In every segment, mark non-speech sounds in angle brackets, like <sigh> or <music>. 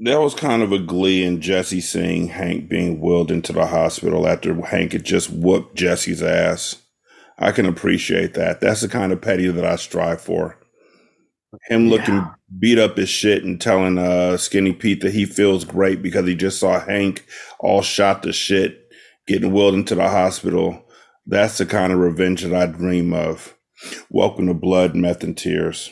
That was kind of a glee in Jesse seeing Hank being wheeled into the hospital after Hank had just whooped Jesse's ass. I can appreciate that. That's the kind of petty that I strive for. Him looking Yeah. beat up as shit and telling uh, Skinny Pete that he feels great because he just saw Hank all shot to shit, getting wheeled into the hospital. That's the kind of revenge that I dream of. Welcome to Blood, Meth, and Tears.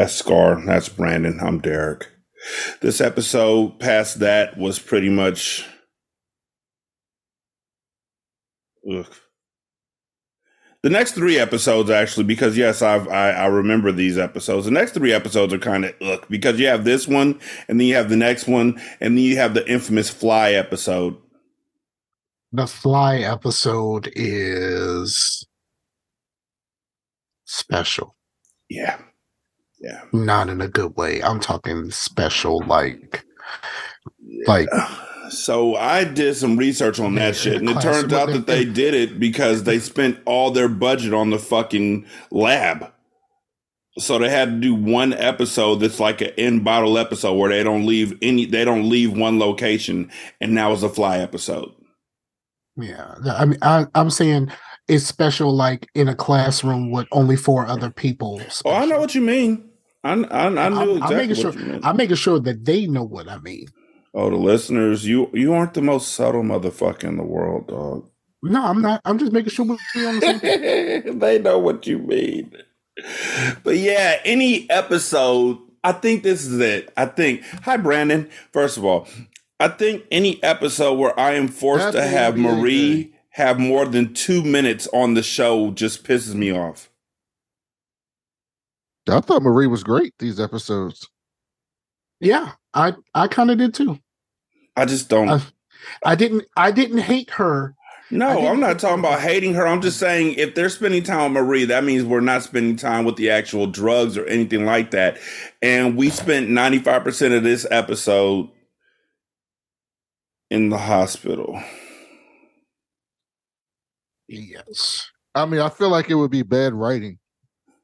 That's Scar. That's Brandon. I'm Derek. This episode past that was pretty much. Ugh. The next three episodes, actually, because yes, I've, I I remember these episodes. The next three episodes are kind of ugh because you have this one, and then you have the next one, and then you have the infamous Fly episode. The Fly episode is special, Yeah, yeah. not in a good way. I'm talking special, like, like So I did some research on that Yeah, shit, and it turns out that they- did it because they spent all their budget on the fucking lab. So they had to do one episode that's like an in bottle episode where they don't leave any, they don't leave one location, and that was a fly episode. yeah. I mean, I, I'm saying it's special, like in a classroom with only four other people. Oh, I know what you mean. I I, I knew I'm- I'm making sure-. I'm making sure that they know what I mean. oh, the listeners, you you aren't the most subtle motherfucker in the world, dog. No, I'm not. I'm just making sure we're on the same <laughs> they know what you mean. But yeah, any episode, I think this is it. I think, hi, Brandon. First of all, I think any episode where I am forced to have Marie Day. have more than two minutes on the show just pisses me off. I thought Marie was great these episodes. Yeah, I I kind of did too. I just don't. I- I didn't I didn't hate her. No, I'm not talking about hating her. I'm just saying if they're spending time with Marie, that means we're not spending time with the actual drugs or anything like that. And we spent 95% of this episode in the hospital. Yes. I mean, I feel like it would be bad writing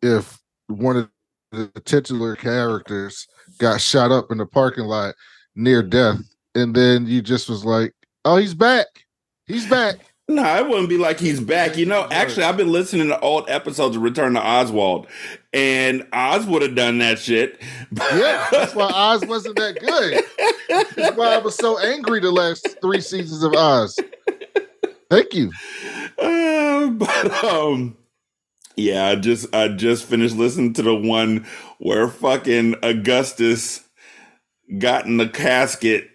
if one of the titular characters got shot up in the parking lot near death, and then you just was like, "Oh, he's back. He's back." <laughs> No, it wouldn't be like he's back. You know, actually, I've been listening to old episodes of Return to Oswald, and Oz would have done that shit. Yeah, that's why Oz wasn't that good. That's why I was so angry the last three seasons of Oz. Thank you. <laughs> Uh, but um, yeah, I just I just finished listening to the one where fucking Augustus got in the casket.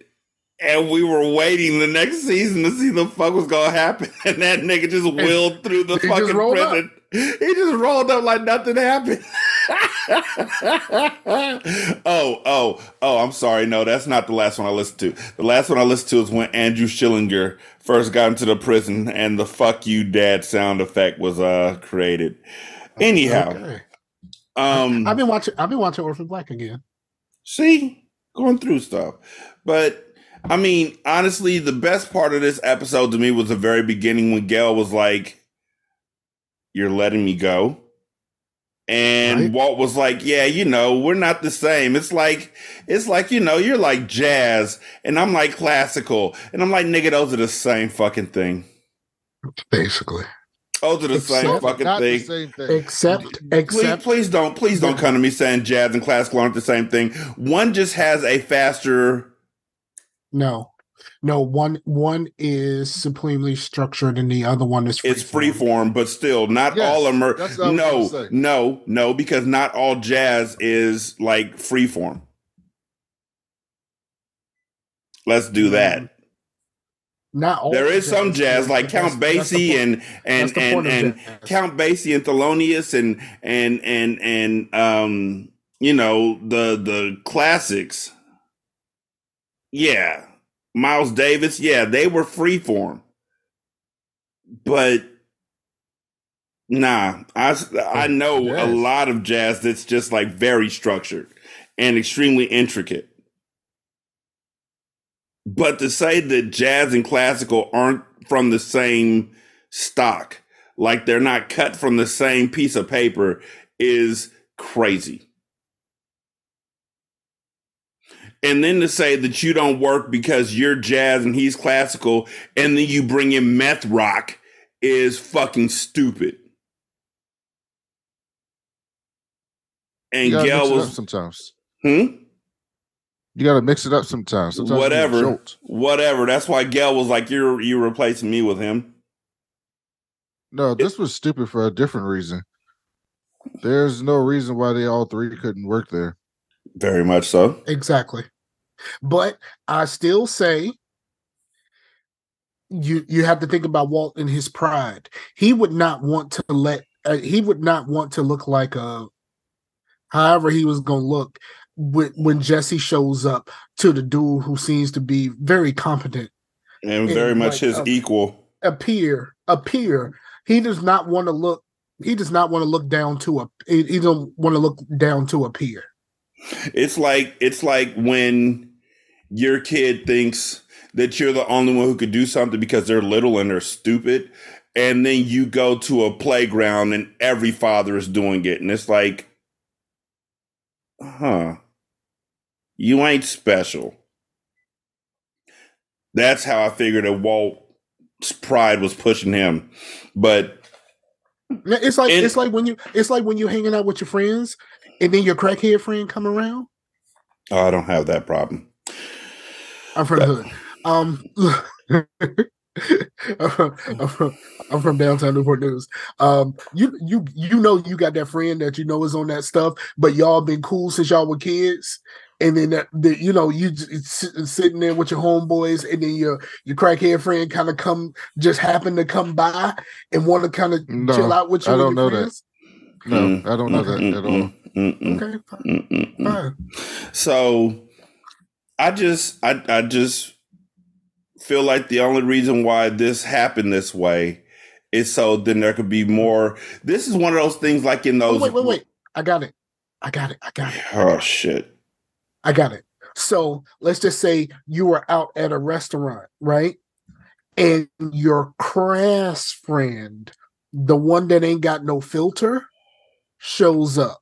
And we were waiting the next season to see the fuck was gonna happen, <laughs> and that nigga just wheeled through the He fucking prison. up. He just rolled up like nothing happened. oh, oh, oh! I'm sorry. No, that's not the last one I listened to. The last one I listened to is when Andrew Schillinger first got into the prison, and the "fuck you, dad" sound effect was uh created. Anyhow, Okay. um, I've been watching I've been watching Orphan Black again. see, going through stuff, but. I mean, honestly, the best part of this episode to me was the very beginning when Gail was like, "You're letting me go," and Right. Walt was like, "Yeah, you know, we're not the same. It's like, it's like you know, you're like jazz, and I'm like classical, and I'm like, nigga, those are the same fucking thing. Basically. Those are the same fucking Not the thing." same thing. Except Please, except please don't, please don't come to me saying jazz and classical aren't the same thing. One just has a faster. no. No, one one is supremely structured and the other one is free It's free form, but still, not Yes, all emer. that's what I No, no, no, because not all jazz is like free form. Let's do that. Not all There is some jazz like Count Basie and and and, and. Count Basie and Thelonious and and and and um you know the the classics. Yeah, Miles Davis. Yeah, they were free form, but Nah, I I oh, know a lot of jazz that's just like very structured and extremely intricate. But to say that jazz and classical aren't from the same stock, like they're not cut from the same piece of paper, is crazy. And then to say that you don't work because you're jazz and he's classical, and then you bring in meth rock is fucking stupid. And You gotta Gail mix it up was, sometimes. hmm? You got to mix it up sometimes. sometimes you need a whatever, whatever. That's why Gail was like, "You're you replacing me with him." No, this was stupid for a different reason. There's no reason why they all three couldn't work there. Very much so. Exactly. But I still say you you have to think about Walt and his pride. He would not want to let uh, he would not want to look like a however he was going to look when, when Jesse shows up to the dude who seems to be very competent And And, very much like, his a, equal. appear appear he does not want to look he does not want to look down to a he, he don't want to look down to a peer It's like it's like when your kid thinks that you're the only one who could do something because they're little and they're stupid, and then you go to a playground and every father is doing it, and it's like, huh, you ain't special. That's how I figured that Walt's pride was pushing him, but It's like And- it's like when you it's like when you're hanging out with your friends and then your crackhead friend come around. oh, I don't have that problem. I'm from the hood. Um <laughs> I'm from, I'm from- I'm from downtown Newport News. Um, you you you know you got that friend that you know is on that stuff, but y'all been cool since y'all were kids, and then that, the, you know you j- sitting there with your homeboys, and then your your crackhead friend kind of come just happen to come by and want to kind of No, chill out with you. I don't your know that. No, Mm, I don't know that at all. Okay, fine. fine. So I just I I just feel like the only reason why this happened this way is so then there could be more. This is one of those things like in Oh, those. wait, wait, wait. I got it. I got it. I got it. Oh shit! I got it. So let's just say you were out at a restaurant, right? And your crass friend, the one that ain't got no filter, shows up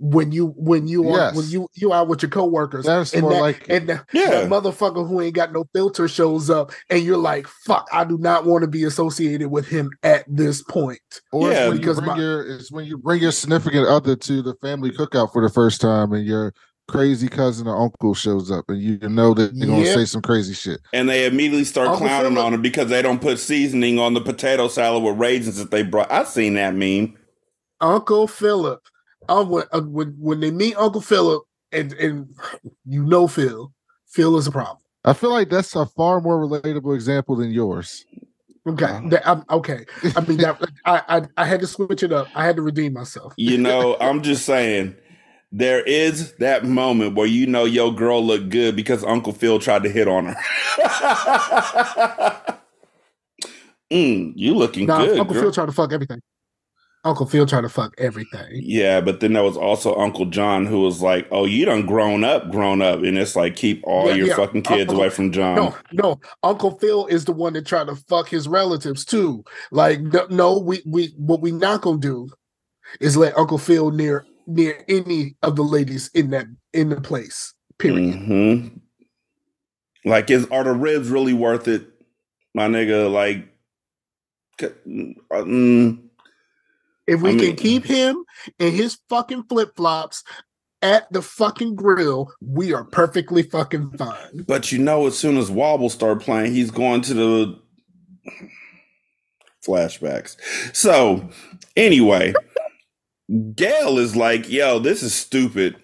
when you when you are when you you out with your coworkers. That's and more that, like and the, Yeah. that motherfucker who ain't got no filter shows up, and you're like, "Fuck! I do not want to be associated with him at this point." Or Yeah, it's when you because bring my- your it's when you bring your significant other to the family cookout for the first time and your crazy cousin or uncle shows up and you know that they're gonna Yep. say some crazy shit. And they immediately start Uncle clowning Philip- on him because they don't put seasoning on the potato salad with raisins that they brought. I've seen that meme. Uncle Philip. Uh, when, uh, when when they meet Uncle Philip, and and you know Phil, Phil is a problem. I feel like that's a far more relatable example than yours. Okay, Wow. that, I'm, okay. I mean, that, <laughs> I, I I had to switch it up. I had to redeem myself. You know, I'm just saying. There is that moment where you know your girl looked good because Uncle Phil tried to hit on her. <laughs> mm, you looking Nah, good, Uncle girl. Phil tried to fuck everything. Uncle Phil tried to fuck everything. Yeah, but then there was also Uncle John who was like, "Oh, you done grown up, grown up," and it's like keep all Yeah, your yeah. fucking kids Uncle- away from John. No, no. Uncle Phil is the one that tried to fuck his relatives too. Like, no, no we we what we not gonna do is let Uncle Phil near near any of the ladies in that in the place. Period. hmm Like, is are the ribs really worth it, my nigga? Like, mm, If we I can keep mm-hmm. him and his fucking flip flops at the fucking grill, we are perfectly fucking fine. but you know, as soon as Wobble start playing, he's going to the flashbacks. So, anyway, Gail is like, "Yo, this is stupid."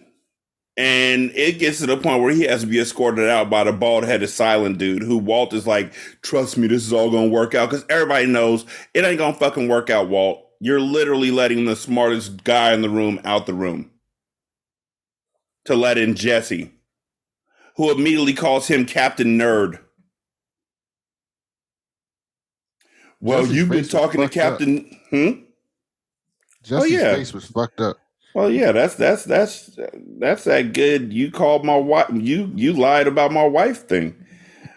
And it gets to the point where he has to be escorted out by the bald headed silent dude who Walt is like, trust me, this is all gonna work out. Cause everybody knows it ain't gonna fucking work out, Walt. You're literally letting the smartest guy in the room out the room to let in Jesse, who immediately calls him Captain Nerd. Well, Jesse's you've been talking to fucked up. Captain. Hmm? Jesse's yeah. face was fucked up. Well, yeah, that's that's that's that's that good. You called my wife. You you lied about my wife thing.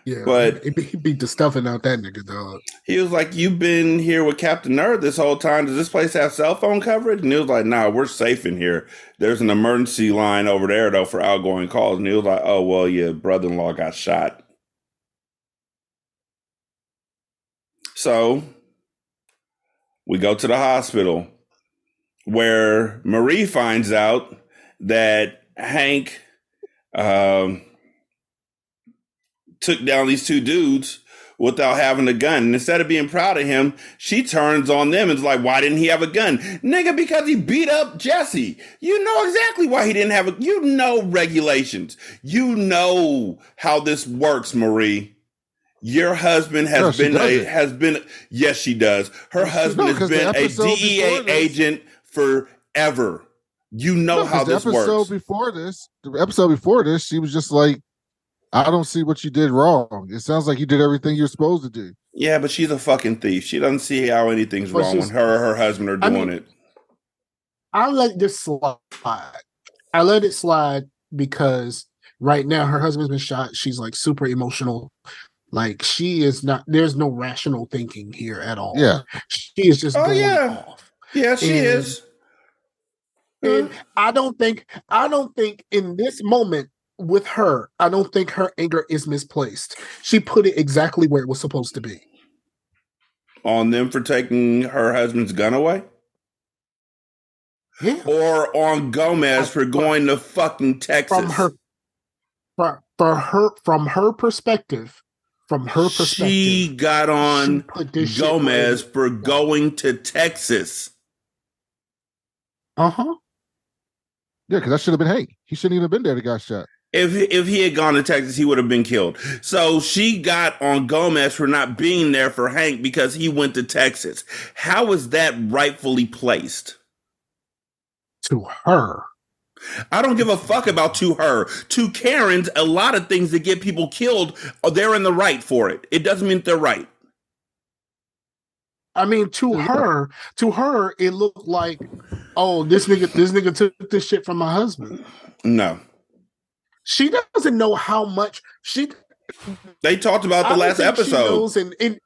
Yeah, But- he, beat the stuffing out that nigga, dog. He was like, "You've been here with Captain Nerd this whole time. Does this place have cell phone coverage?" And he was like, "Nah, we're safe in here. There's an emergency line over there though for outgoing calls." And he was like, "Oh well, your brother-in-law got shot." So we go to the hospital where Marie finds out that Hank um, took down these two dudes without having a gun. And instead of being proud of him, she turns on them and is like, why didn't he have a gun? Nigga, because he beat up Jesse. You know exactly why he didn't have a, you know regulations. You know how this works, Marie. Your husband has No, been a, has been, yes, she does. Her husband has 'cause the been a DEA agent forever. You know No, how the episode works. before this, the episode before this, she was just like, "I don't see what you did wrong. It sounds like you did everything you're supposed to do." Yeah, but she's a fucking thief. She doesn't see how anything's But wrong when her or her husband are I doing mean- it. I let this slide. I let it slide because right now her husband's been shot. She's like super emotional. Like she is not. There's no rational thinking here at all. Yeah. she is just Oh, going yeah. off. Yeah, she And- is. And I don't think. I don't think in this moment with her, I don't think her anger is misplaced. She put it exactly where it was supposed to be. On them for taking her husband's gun away? Yeah. Or on Gomez for going to fucking Texas? From her, for, for her, from her perspective, from her perspective, She got on she put this shit Gomez for going to Texas. Uh-huh. Yeah, because that should have been Hank. He shouldn't even have been there. The guy shot. If if he had gone to Texas, he would have been killed. So she got on Gomez for not being there for Hank because he went to Texas. How is that rightfully placed? To her. I don't give a fuck about to her. To Karens, a lot of things that get people killed, uh, they're in the right for it. It doesn't mean they're right. I mean, to her, to her, it looked like, oh, this nigga, this nigga took this shit from my husband. No. She doesn't know how much she. They talked about the last think she episode. knows and, and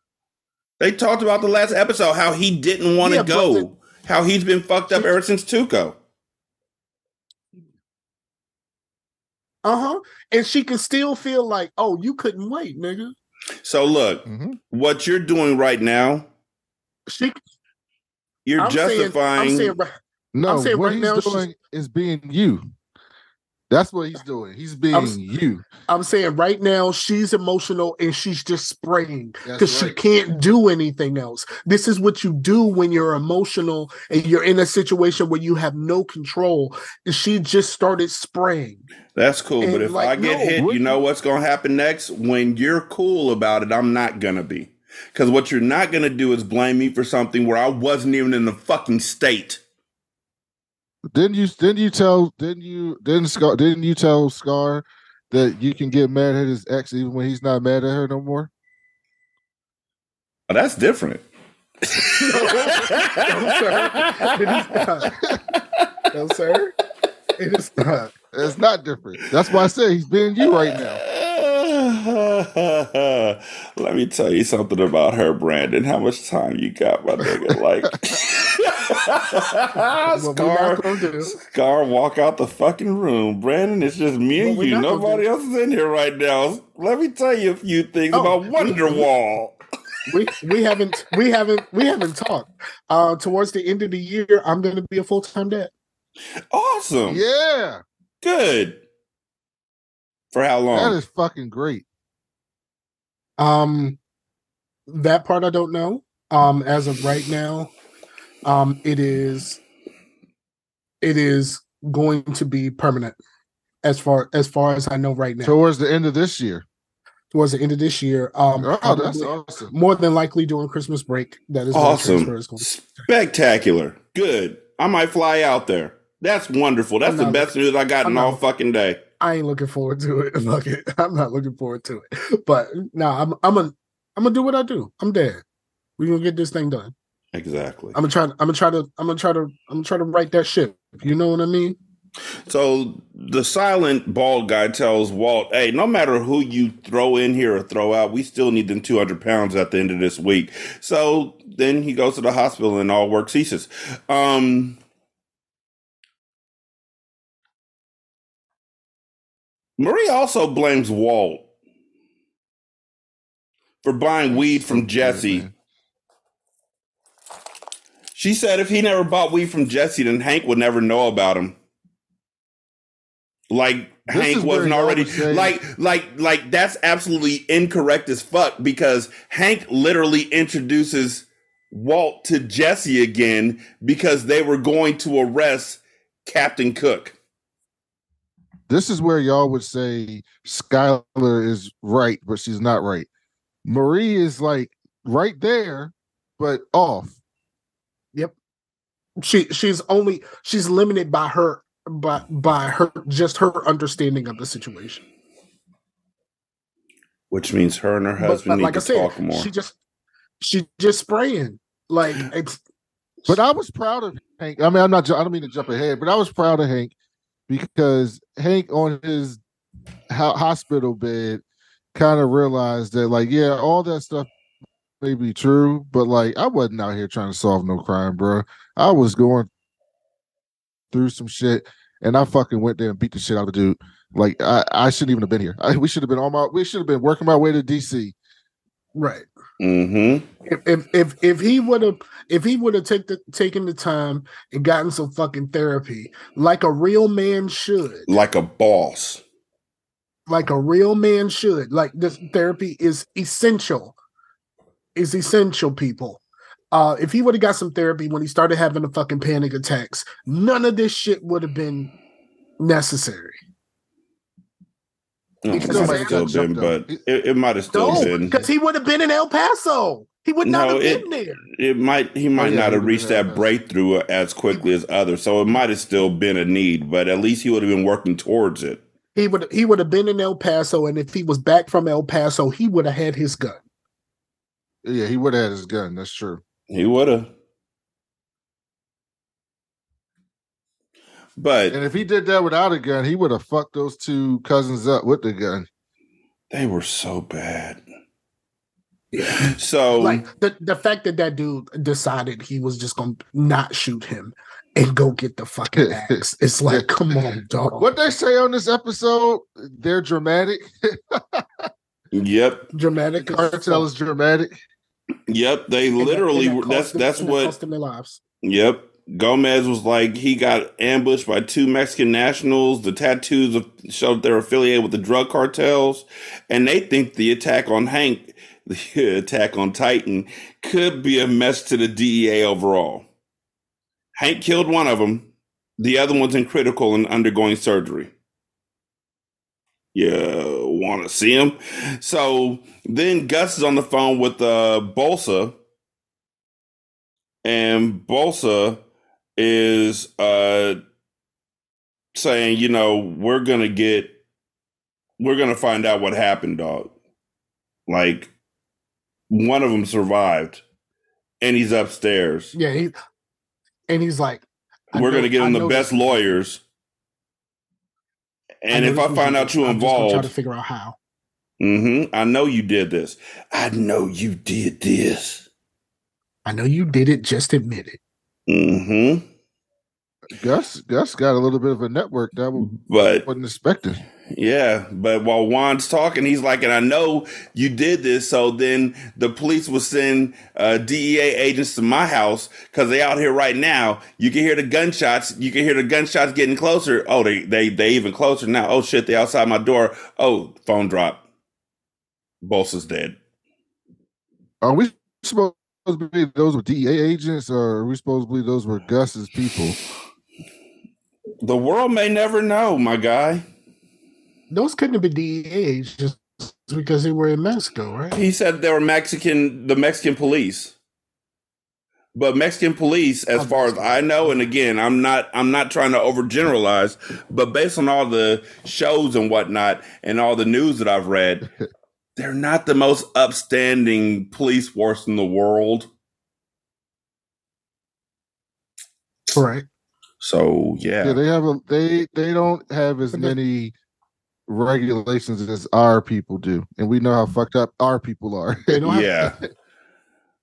They talked about the last episode how he didn't want to Yeah, go. the- how he's been fucked up She- ever since Tuco. uh huh, and she can still feel like, oh, you couldn't wait, nigga. So look, Mm-hmm. what you're doing right now, She, you're I'm saying, justifying I'm saying, right- No, I'm saying what right he's now she's- doing is being you. That's what he's doing. He's being s- you. I'm saying right now she's emotional and she's just spraying That's because she can't do anything else. This is what you do when you're emotional and you're in a situation where you have no control. And she just started spraying. That's cool, but if like, I get no, hit, you know what's going to happen next? When you're cool about it, I'm not going to be. Because what you're not going to do is blame me for something where I wasn't even in the fucking state. Didn't you? Didn't you tell? Didn't you? Didn't Scar? Didn't you tell Scar that you can get mad at his ex even when he's not mad at her no more? Oh, that's different. No, sir. It is not. It's not different. That's why I said he's being you right now. <laughs> Let me tell you something about her, Brandon. How much time you got, my nigga? Like, <laughs> What we not Scar. Scar, walk out the fucking room. Brandon, it's just me and What you. Nobody else is in here right now. Let me tell you a few things Oh, about we- Wonderwall. We we haven't we haven't we haven't talked. Uh towards the end of the year, I'm gonna be a full time dad. Awesome. Yeah, Good. For how long? that is fucking great. Um that part I don't know. Um as of right now, um it is it is going to be permanent as far as far as I know right now. Towards the end of this year. towards the end of this year. Um Oh, that's awesome. more than likely during Christmas break. That is when Awesome. is going. Spectacular. Good. I might fly out there. That's wonderful. That's the best news I got I'm in not- all fucking day. I ain't looking forward to it. <laughs> Fuck it. I'm not looking forward to it. But no, I'm I'm a I'm gonna do what I do. I'm dead. We're gonna get this thing done. Exactly. I'm gonna try. I'm gonna try to. I'm gonna try to. I'm gonna try to write that shit. You know what I mean? So the silent bald guy tells Walt, "Hey, no matter who you throw in here or throw out, we still need them 200 pounds at the end of this week." So then he goes to the hospital and all work ceases. Um, Marie also blames Walt for buying weed from Jesse. She said if he never bought weed from Jesse, then Hank would never know about him. Like This Hank wasn't already like like like that's absolutely incorrect as fuck because Hank literally introduces Walt to Jesse again because they were going to arrest Captain Cook. This is where y'all would say Skylar is right, but she's not right. Marie is like right there, but off. Yep. She she's only she's limited by her by by her just her understanding of the situation. Which means her and her husband but need like to I said, talk more. she just she just spraying like it's. But I was proud of Hank. I mean, I'm not. I don't mean to jump ahead, but I was proud of Hank because Hank on his ho- hospital bed kind of realized that, like, yeah, all that stuff may be true, but like, I wasn't out here trying to solve no crime, bro. I was going through some shit, and I fucking went there and beat the shit out of the dude. Like, I, I shouldn't even have been here. I, <laughs> we should have been on my. We should have been working my way to DC. Right. Mm-hmm. If if if, he would have if he would have taken the, taken the time and gotten some fucking therapy like a real man should, Like a boss. like a real man should, like this therapy is essential. Is essential, people. Uh, if he would have got some therapy when he started having the fucking panic attacks, none of this shit would have been necessary. No, Because oh, it might have still been, but it, it might have still No, been. because he would have been in El Paso. He would not No, have it- been there. It might he oh, might Oh, yeah, not have reached that breakthrough as quickly as others, so it might have still been a need, but at least he would have been working towards it. He would he would have been in El Paso, and if he was back from El Paso, he would have had his gun. Yeah, he would have had his gun. That's true. He would have. But And if he did that without a gun, he would have fucked those two cousins up with the gun. they were so bad. <laughs> So Like the the fact that that dude decided he was just gonna not shoot him and go get the fucking <laughs> axe. It's like, come on, dog. What they say on this episode, they're dramatic. <laughs> yep, dramatic? Cartel is dramatic. yep, they And that- literally and that that's cost them- that's what cost them their lives. Yep. Gomez was like he got ambushed by two Mexican nationals. The tattoos showed they're affiliated with the drug cartels, and they think the attack on Hank, <laughs> the attack on Titan, could be a mess to the DEA overall. Hank killed one of them. The other one's in critical and undergoing surgery. You want to see him? So then Gus is on the phone with uh, Bolsa, and Bolsa is uh saying, you know, we're gonna get we're gonna find out what happened, dog. Like one of them survived and he's upstairs. Yeah, he and he's like, we're know- gonna get I him the best this- lawyers. And if I find out you I'm gonna Try to involved, figure out how. Mm-hmm. I know you did this. I know you did this. I know you did it. Just admit it. Hmm Gus Gus got a little bit of a network that we But wasn't expecting. Yeah, but while Juan's talking, he's like, and I know you did this. So then the police will send uh, DEA agents to my house because they out here right now. You can hear the gunshots. You can hear the gunshots getting closer. Oh, they they they even closer now. Oh shit, they outside my door. Oh, phone drop. Bolsa's dead. Are we supposed to believe those were DEA agents, or are we supposed to believe those were Gus's people? The world may never know, my guy. Those couldn't have been DEA just because they were in Mexico, right? He said they were Mexican, the Mexican police. But Mexican police, as far as I know, and again, I'm not I'm not trying to overgeneralize, but based on all the shows and whatnot and all the news that I've read, <laughs> they're not the most upstanding police force in the world. Right. So Yeah, yeah, they have a they they don't have as many regulations as our people do, and we know how fucked up our people are. They don't have, yeah. <laughs>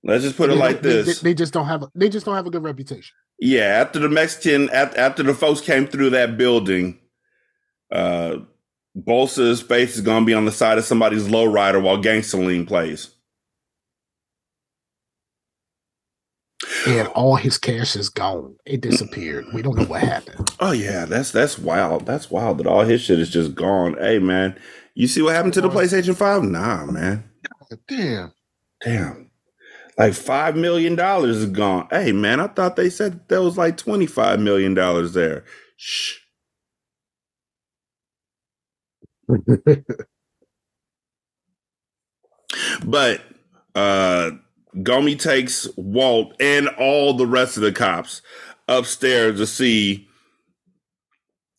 Let's just put it like this. They, they just don't have. A, they just don't have a good reputation. Yeah, after the Mexican, after, after the folks came through that building, uh, Bolsa's face is going to be on the side of somebody's lowrider while Gangsterline plays. And all his cash is gone. It disappeared. We don't know what happened. Oh yeah, that's that's wild. That's wild that all his shit is just gone. Hey man, you see what happened to the PlayStation Five? Nah, man. Damn. Damn, like five million dollars is gone. Hey man, I thought they said there was like twenty five million dollars there. Shh. <laughs> But uh Gomi takes Walt and all the rest of the cops upstairs to see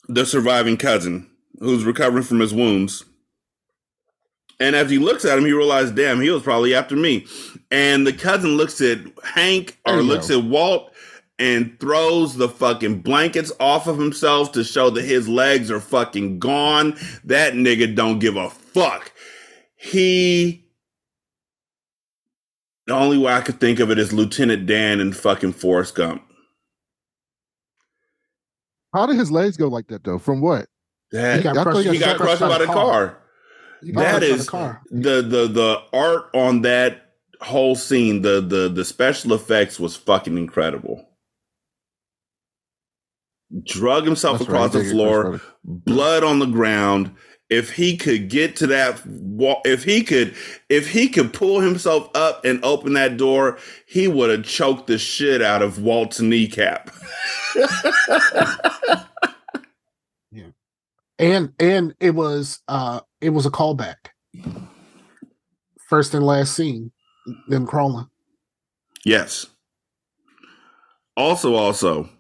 the surviving cousin who's recovering from his wounds. And as he looks at him, he realizes, damn, he was probably after me. And the cousin looks at Hank or looks at Walt and throws the fucking blankets off of himself to show that his legs are fucking gone. That nigga don't give a fuck. He the only way I could think of it is Lieutenant Dan and fucking Forrest Gump. How did his legs go like that though? From what? That He got crushed. he got crushed by the car. He got That crushed by is the car. the the the art on that whole scene. The the the special effects was fucking incredible. Drug himself That's across right, the he did get floor, blood on the ground. If he could get to that wall, if he could, if he could pull himself up and open that door, he would have choked the shit out of Walt's kneecap. <laughs> Yeah. And and it was uh it was a callback. First and last scene, them crawling. Yes. Also, also,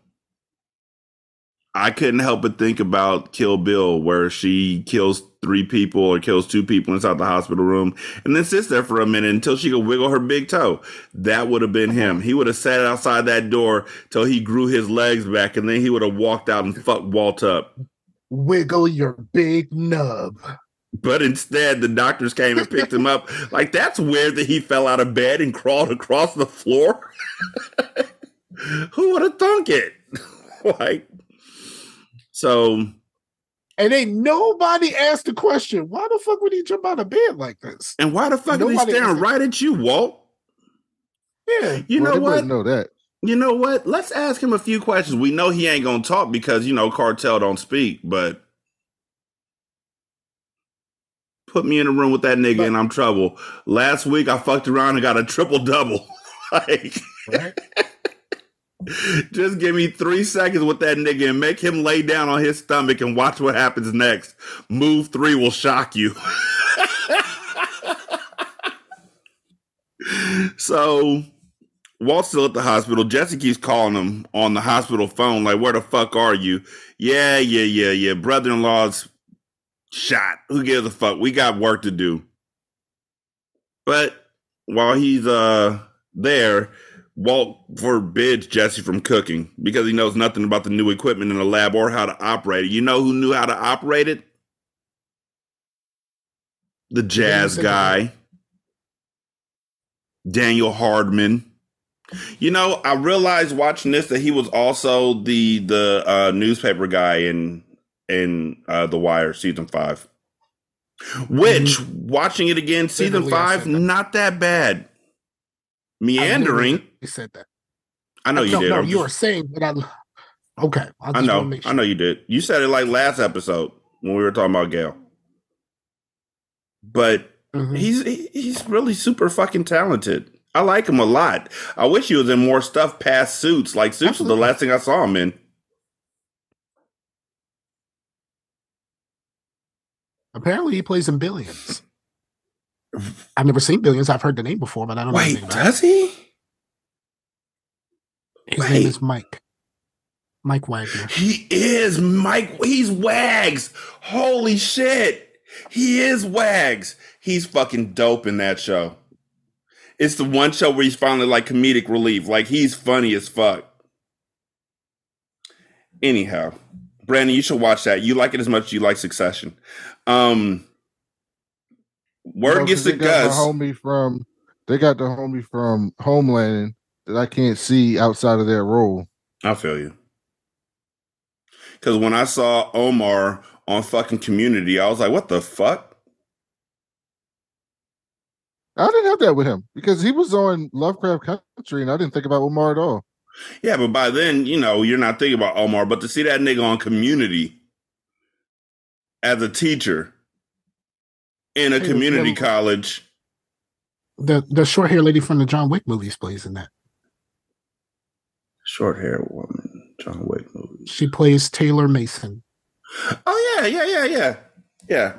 I couldn't help but think about Kill Bill, where she kills three people or kills two people inside the hospital room and then sits there for a minute until she could wiggle her big toe. That would have been him. He would have sat outside that door till he grew his legs back and then he would have walked out and fucked Walt up. Wiggle your big nub. But instead, the doctors came and picked him up. <laughs> Like, that's weird that he fell out of bed and crawled across the floor. <laughs> Who would have thunk it? <laughs> like, so And ain't nobody asked the question, why the fuck would he jump out of bed like this? And why the fuck are they Nobody staring right at you, Walt? Yeah. You Well, know what? Know that. You know what? Let's ask him a few questions. We know he ain't gonna talk because you know cartel don't speak, but put me in a room with that nigga But- and I'm trouble. Last week I fucked around and got a triple double. <laughs> like Right? Just give me three seconds with that nigga and make him lay down on his stomach and watch what happens next. Move three will shock you. <laughs> so Walt's still at the hospital. Jesse keeps calling him on the hospital phone, like, where the fuck are you? Yeah, yeah, yeah, yeah. Brother in law's shot. Who gives a fuck? We got work to do. But while he's uh there, Walt forbids Jesse from cooking because he knows nothing about the new equipment in the lab or how to operate it. You know who knew how to operate it? The jazz guy, Daniel Hardman. You know, I realized watching this that he was also the the uh, newspaper guy in in uh, The Wire season five. Which, watching it again, season Literally, five, not that bad. Meandering. He said that. I know you no, did. No, I'm you just- were saying that I. Okay, I, I know. wanna I know you did. You said it like last episode when we were talking about Gail. But Mhm. he's he- he's really super fucking talented. I like him a lot. I wish he was in more stuff past Suits. Like Suits was the last thing I saw him in. Apparently, he plays in Billions. I've never seen Billions. I've heard the name before, but I don't know Wait, does he? His wait. name is Mike. Mike Wagner. He is Mike. He's Wags. Holy shit. He is Wags. He's fucking dope in that show. It's the one show where he's finally like comedic relief. Like he's funny as fuck. Anyhow, Brandon, you should watch that. You like it as much as you like Succession. Um, word No, gets to they got the Gus. homie from they got the homie from Homeland that I can't see outside of their role. I feel you. Because when I saw Omar on fucking Community, I was like, "What the fuck?" I didn't have that with him because he was on Lovecraft Country, and I didn't think about Omar at all. Yeah, but by then, you know, you're not thinking about Omar. But to see that nigga on Community as a teacher in a community remember- college, The the short hair lady from the John Wick movies plays in that. short hair woman, John Wick movie. She plays Taylor Mason. Oh yeah, yeah, yeah, yeah, yeah.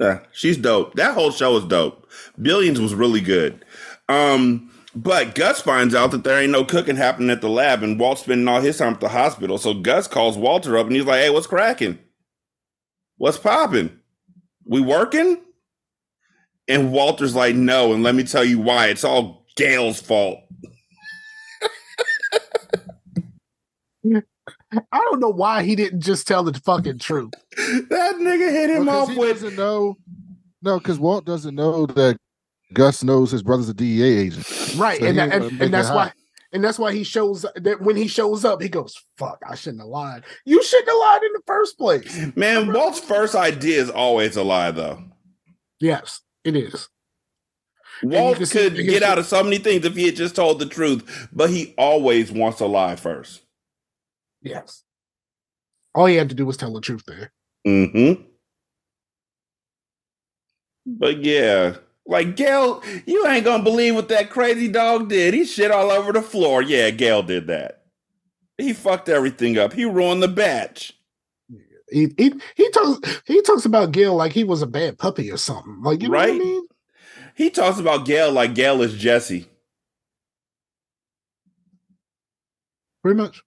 Yeah, she's dope. That whole show is dope. Billions was really good. Um, but Gus finds out that there ain't no cooking happening at the lab, and Walt's spending all his time at the hospital. So Gus calls Walter up, and he's like, "Hey, what's cracking? What's popping? We working?" And Walter's like, "No," and let me tell you why. It's all Gail's fault. I don't know why he didn't just tell the fucking truth. that nigga hit him Because off with doesn't know. No, because Walt doesn't know that Gus knows his brother's a DEA agent. Right. So and that, and, and that's why. And that's why he shows that when he shows up, he goes, Fuck, I shouldn't have lied. You shouldn't have lied in the first place. man. Walt's first idea is always a lie, though. Yes, it is. Walt can see could get out of so many things if he had just told the truth, but he always wants to lie first. Yes. All he had to do was tell the truth there. Mm-hmm. But yeah, like Gail, you ain't gonna believe what that crazy dog did. He shit all over the floor. Yeah, Gail did that. He fucked everything up. He ruined the batch. He he he talks he talks about Gail like he was a bad puppy or something. Like you know what I Right? mean? He talks about Gail like Gail is Jesse. Pretty much.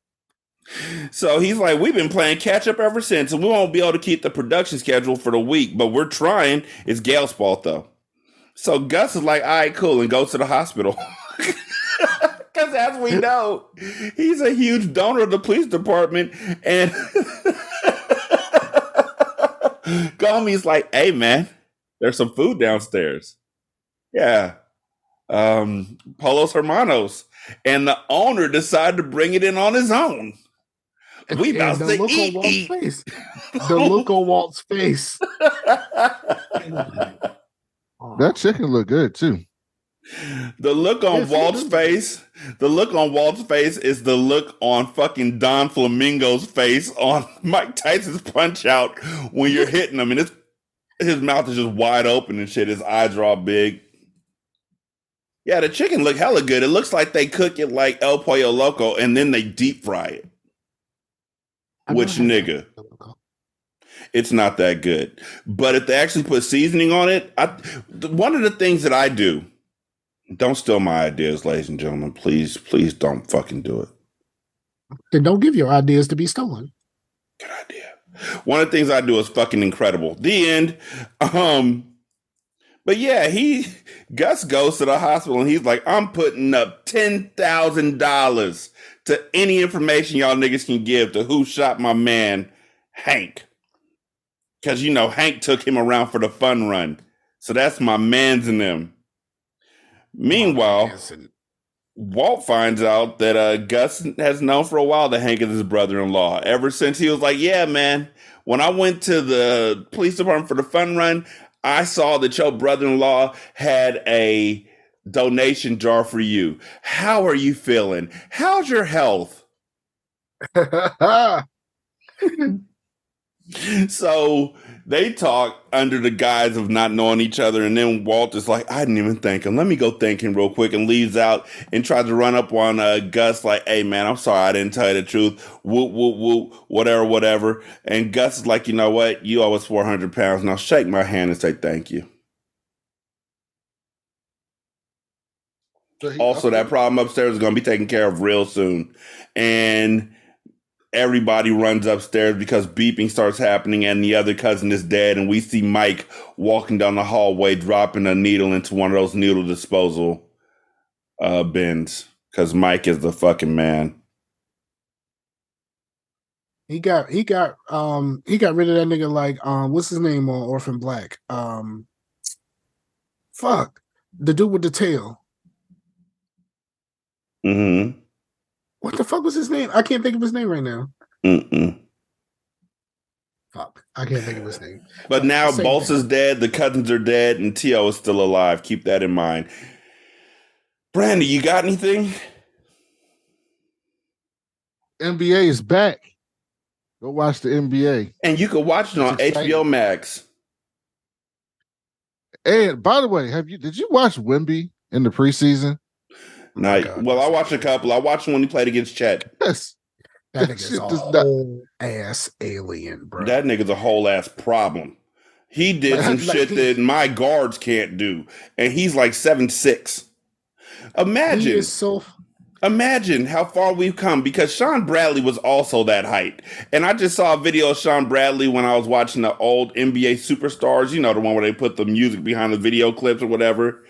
So he's like, we've been playing catch up ever since, and we won't be able to keep the production schedule for the week, but we're trying. It's Gail's fault though. So Gus is like, all right, cool, and goes to the hospital. <laughs> Because as we know, he's a huge donor of the police department, and <laughs> Gomi's like, hey man, there's some food downstairs. Yeah. Um, Pollos Hermanos. And the owner decided to bring it in on his own. We And about the to look eat, on Walt's eat. face. The look on Walt's face. <laughs> Oh. That chicken looked good too. the look on Yes, Walt's does. face, the look on Walt's face is the look on fucking Don Flamenco's face on <laughs> Mike Tyson's punch out when you're hitting him and his his mouth is just wide open and shit. His eyes are all big. Yeah, the chicken look hella good. It looks like they cook it like El Pollo Loco and then they deep fry it. I've Which never had nigga? It's not that good. But if they actually put seasoning on it, I, one of the things that I do, don't steal my ideas, ladies and gentlemen. Please, please don't fucking do it. Then don't give your ideas to be stolen. Good idea. One of the things I do is fucking incredible. The end. Um, but yeah, he Gus goes to the hospital and he's like, I'm putting up ten thousand dollars to any information y'all niggas can give to who shot my man Hank. Cause you know Hank took him around for the fun run. So that's my man's in them. Meanwhile, Walt finds out that uh, Gus has known for a while that Hank is his brother-in-law. Ever since he was like, "Yeah, man, when I went to the police department for the fun run, I saw that your brother-in-law had a donation jar for you. How are you feeling? How's your health?" <laughs> So they talk under the guise of not knowing each other, and then Walt is like, "I didn't even thank him. Let me go thank him real quick," and leaves out and tries to run up on uh, Gus like, "Hey man, I'm sorry, I didn't tell you the truth. Whoop whoop whoop, whatever, whatever." And Gus is like, "You know what? You owe us 400 pounds. Now shake my hand and say thank you." So he- Also, that problem upstairs is going to be taken care of real soon, and everybody runs upstairs because beeping starts happening and the other cousin is dead and we see mike walking down the hallway dropping a needle into one of those needle disposal uh bins because mike is the fucking man He got he got um he got rid of that nigga like um what's his name on Orphan Black? Um fuck. The dude with the tail. Mm-hmm. What the fuck was his name? I can't think of his name right now. Mm-mm. Fuck. I can't think of his name. But now Bolsa is dead, the cousins are dead, and Tio is still alive. Keep that in mind. Brandy, you got anything? NBA is back. Go watch the NBA. And you can watch it on HBO Max. And by the way, have you did you watch Wemby in the preseason? Night. God. well, I watched a couple. I watched when he played against Chet. Yes. That That nigga's a does not- whole ass alien, bro. That nigga's a whole ass problem. He did some like shit that my guards can't do, and he's like seven six. Imagine, so imagine how far we've come because Shawn Bradley was also that height. And I just saw a video of Shawn Bradley when I was watching the old NBA Superstars. You know the one where they put the music behind the video clips or whatever.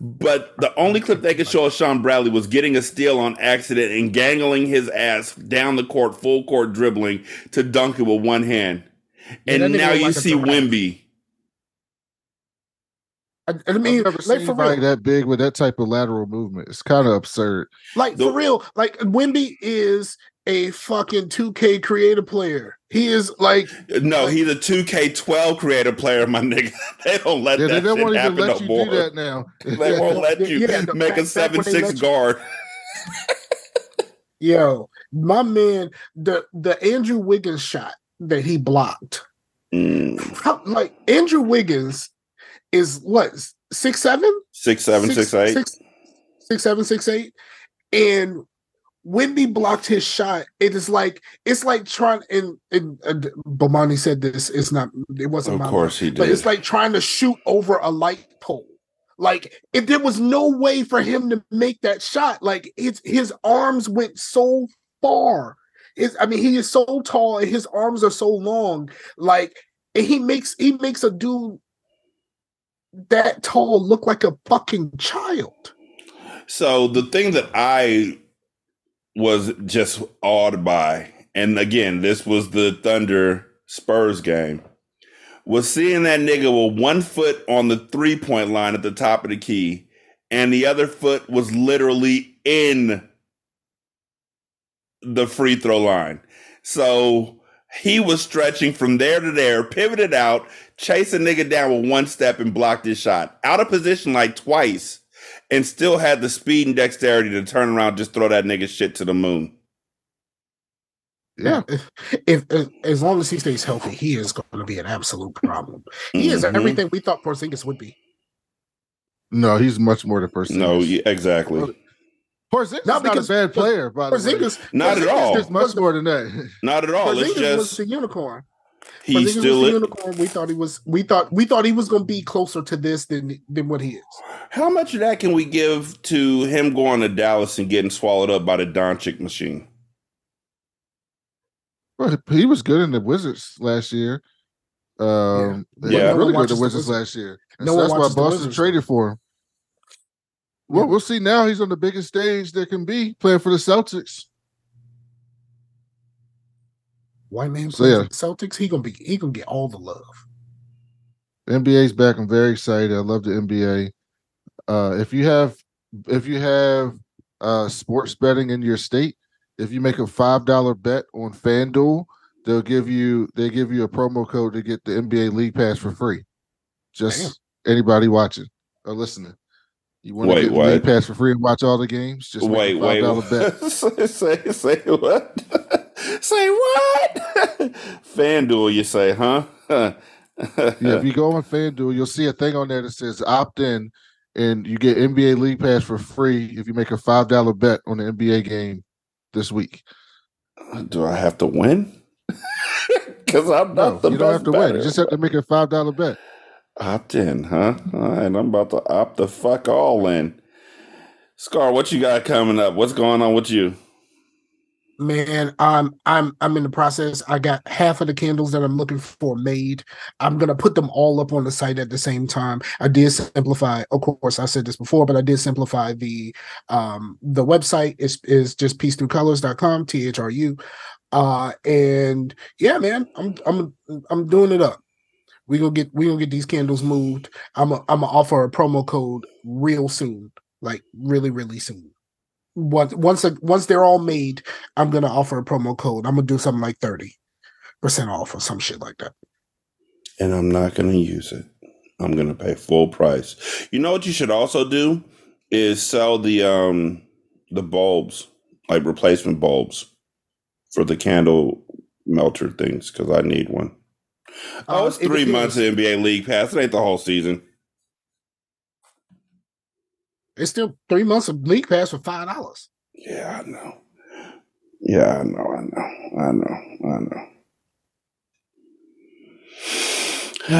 But the only clip they could show of Shawn Bradley was getting a steal on accident and gangling his ass down the court, full court dribbling to dunk it with one hand. And that nigga now you like see. Wemby. I, I mean, I've never like seen for anybody real, that big with that type of lateral movement. It's kind of absurd. like The- for real, like Wemby is a fucking 2K creative player. He is like No, he's a 2K12 creative player, my nigga. <laughs> They don't let Yeah, they that don't shit want to even happen let no you more. do that now. <laughs> They won't <laughs> let you Yeah, make a fact- fact when they 7-6 guard. yo, my man, the the Andrew Wiggins shot that he blocked. Mm, How, like Andrew Wiggins is what six seven, six seven, six eight. six, six, seven, six, eight, and Wemby blocked his shot. It is like it's like trying and and uh, Bomani said this. It's not. It wasn't. Of my course he did. but it's like trying to shoot over a light pole. Like if there was no way for him to make that shot, like his his arms went so far. His, I mean, he is so tall and his arms are so long. Like and he makes he makes a dude that tall look like a fucking child. So the thing that I was just awed by, and again, this was the Thunder Spurs game, was seeing that nigga with one foot on the three point line at the top of the key, and the other foot was literally in the free throw line. So he was stretching from there to there, pivoted out, chased a nigga down with one step and blocked his shot. Out of position like twice and still had the speed and dexterity to turn around, just throw that nigga shit to the moon. Yeah. If, if, if- as long as he stays healthy, he is going to be an absolute problem. He is Mhm. everything we thought Porzingis would be. No, he's much more the person. No, yeah, exactly. Porzingis Not is not a bad player, by the way. Porzingis, Not at all. There's much more than that. Not at all. It's Porzingis was just the unicorn. He Porzingis still. was the unicorn. We thought he was. We thought we thought he was going to be closer to this than than what he is. How much of that can we give to him going to Dallas and getting swallowed up by the Doncic machine? Well, he was good in the Wizards last year. Um, Yeah. he Yeah. was really No good in the the Wizards Wizards. last year. No so that's why Boston Wizards, traded for him. Well, Yeah. we'll see now. He's on the biggest stage there can be playing for the Celtics. White man So, yeah. Celtics. He gonna be. He gonna get all the love. The NBA's back. I'm very excited. I love the NBA. Uh, if you have if you have uh, sports betting in your state, if you make a five dollar bet on FanDuel, they'll give you they give you a promo code to get the NBA League Pass for free. Just anybody watching or listening. You want to Wait, get the what? League Pass for free and watch all the games? Just wait, make a wait. five dollar what? bet. <laughs> say, say, say what? <laughs> say what? <laughs> FanDuel, you say, huh? <laughs> Yeah, if you go on FanDuel, you'll see a thing on there that says opt in and you get NBA League Pass for free if you make a five dollar bet on the NBA game this week. Do I have to win? <laughs> Because I'm No, not the you don't have to win. You just have to make a five dollar bet. Opt in, huh? All right, I'm about to opt the fuck all in. Scar, what you got coming up? What's going on with you? Man, I'm I'm I'm in the process. I got half of the candles that I'm looking for made. I'm gonna put them all up on the site at the same time. I did simplify. Of course, I said this before, but I did simplify the um the website is is just peace through colors.com, T H R U. Uh, and yeah, man, I'm I'm I'm doing it up. We gonna get we gonna get these candles moved. I'm I'm gonna offer a promo code real soon, like really really soon. Once once once they're all made, I'm gonna offer a promo code. I'm gonna do something like thirty percent off or some shit like that. And I'm not gonna use it. I'm gonna pay full price. You know what you should also do is sell the um the bulbs, like replacement bulbs for the candle melter things because I need one. Oh, it's three it months of NBA League Pass. It ain't the whole season. It's still three months of League Pass for five dollars. Yeah, I know. Yeah, I know, I know, I know, I know. <sighs>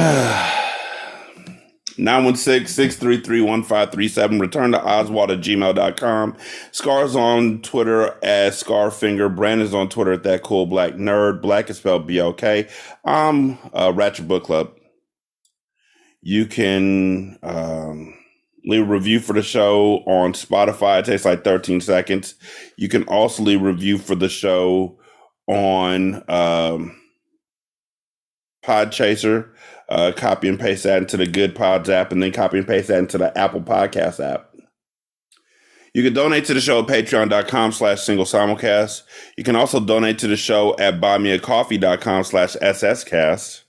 916-633-1537. Return to Oswald at gmail.com. Scar's on Twitter as Scarfinger. Brandon's on Twitter at that cool black nerd. Black is spelled B-L-K. I'm uh, Ratchet Book Club. You can um, leave a review for the show on Spotify. It takes like 13 seconds. You can also leave a review for the show on um, Podchaser uh, copy and paste that into the Good Pods app, and then copy and paste that into the Apple Podcast app. You can donate to the show at patreon.com slash single simulcast. You can also donate to the show at buymeacoffee.com slash sscast.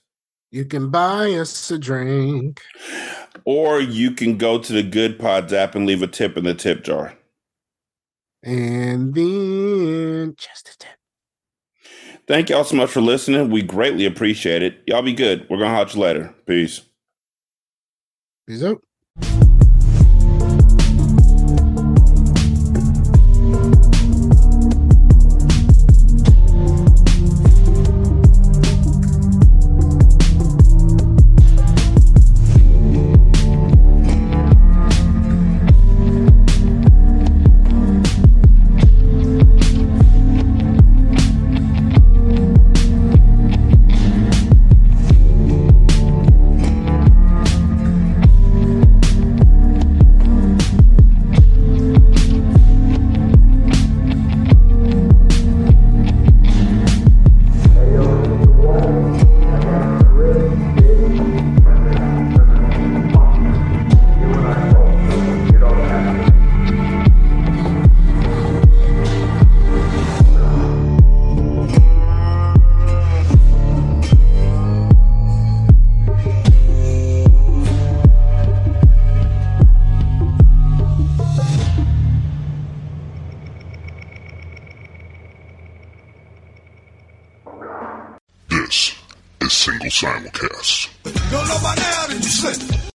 You can buy us a drink. Or you can go to the Good Pods app and leave a tip in the tip jar. And then just a tip. Thank y'all so much for listening. We greatly appreciate it. Y'all be good. We're going to hot you later. Peace. Peace out.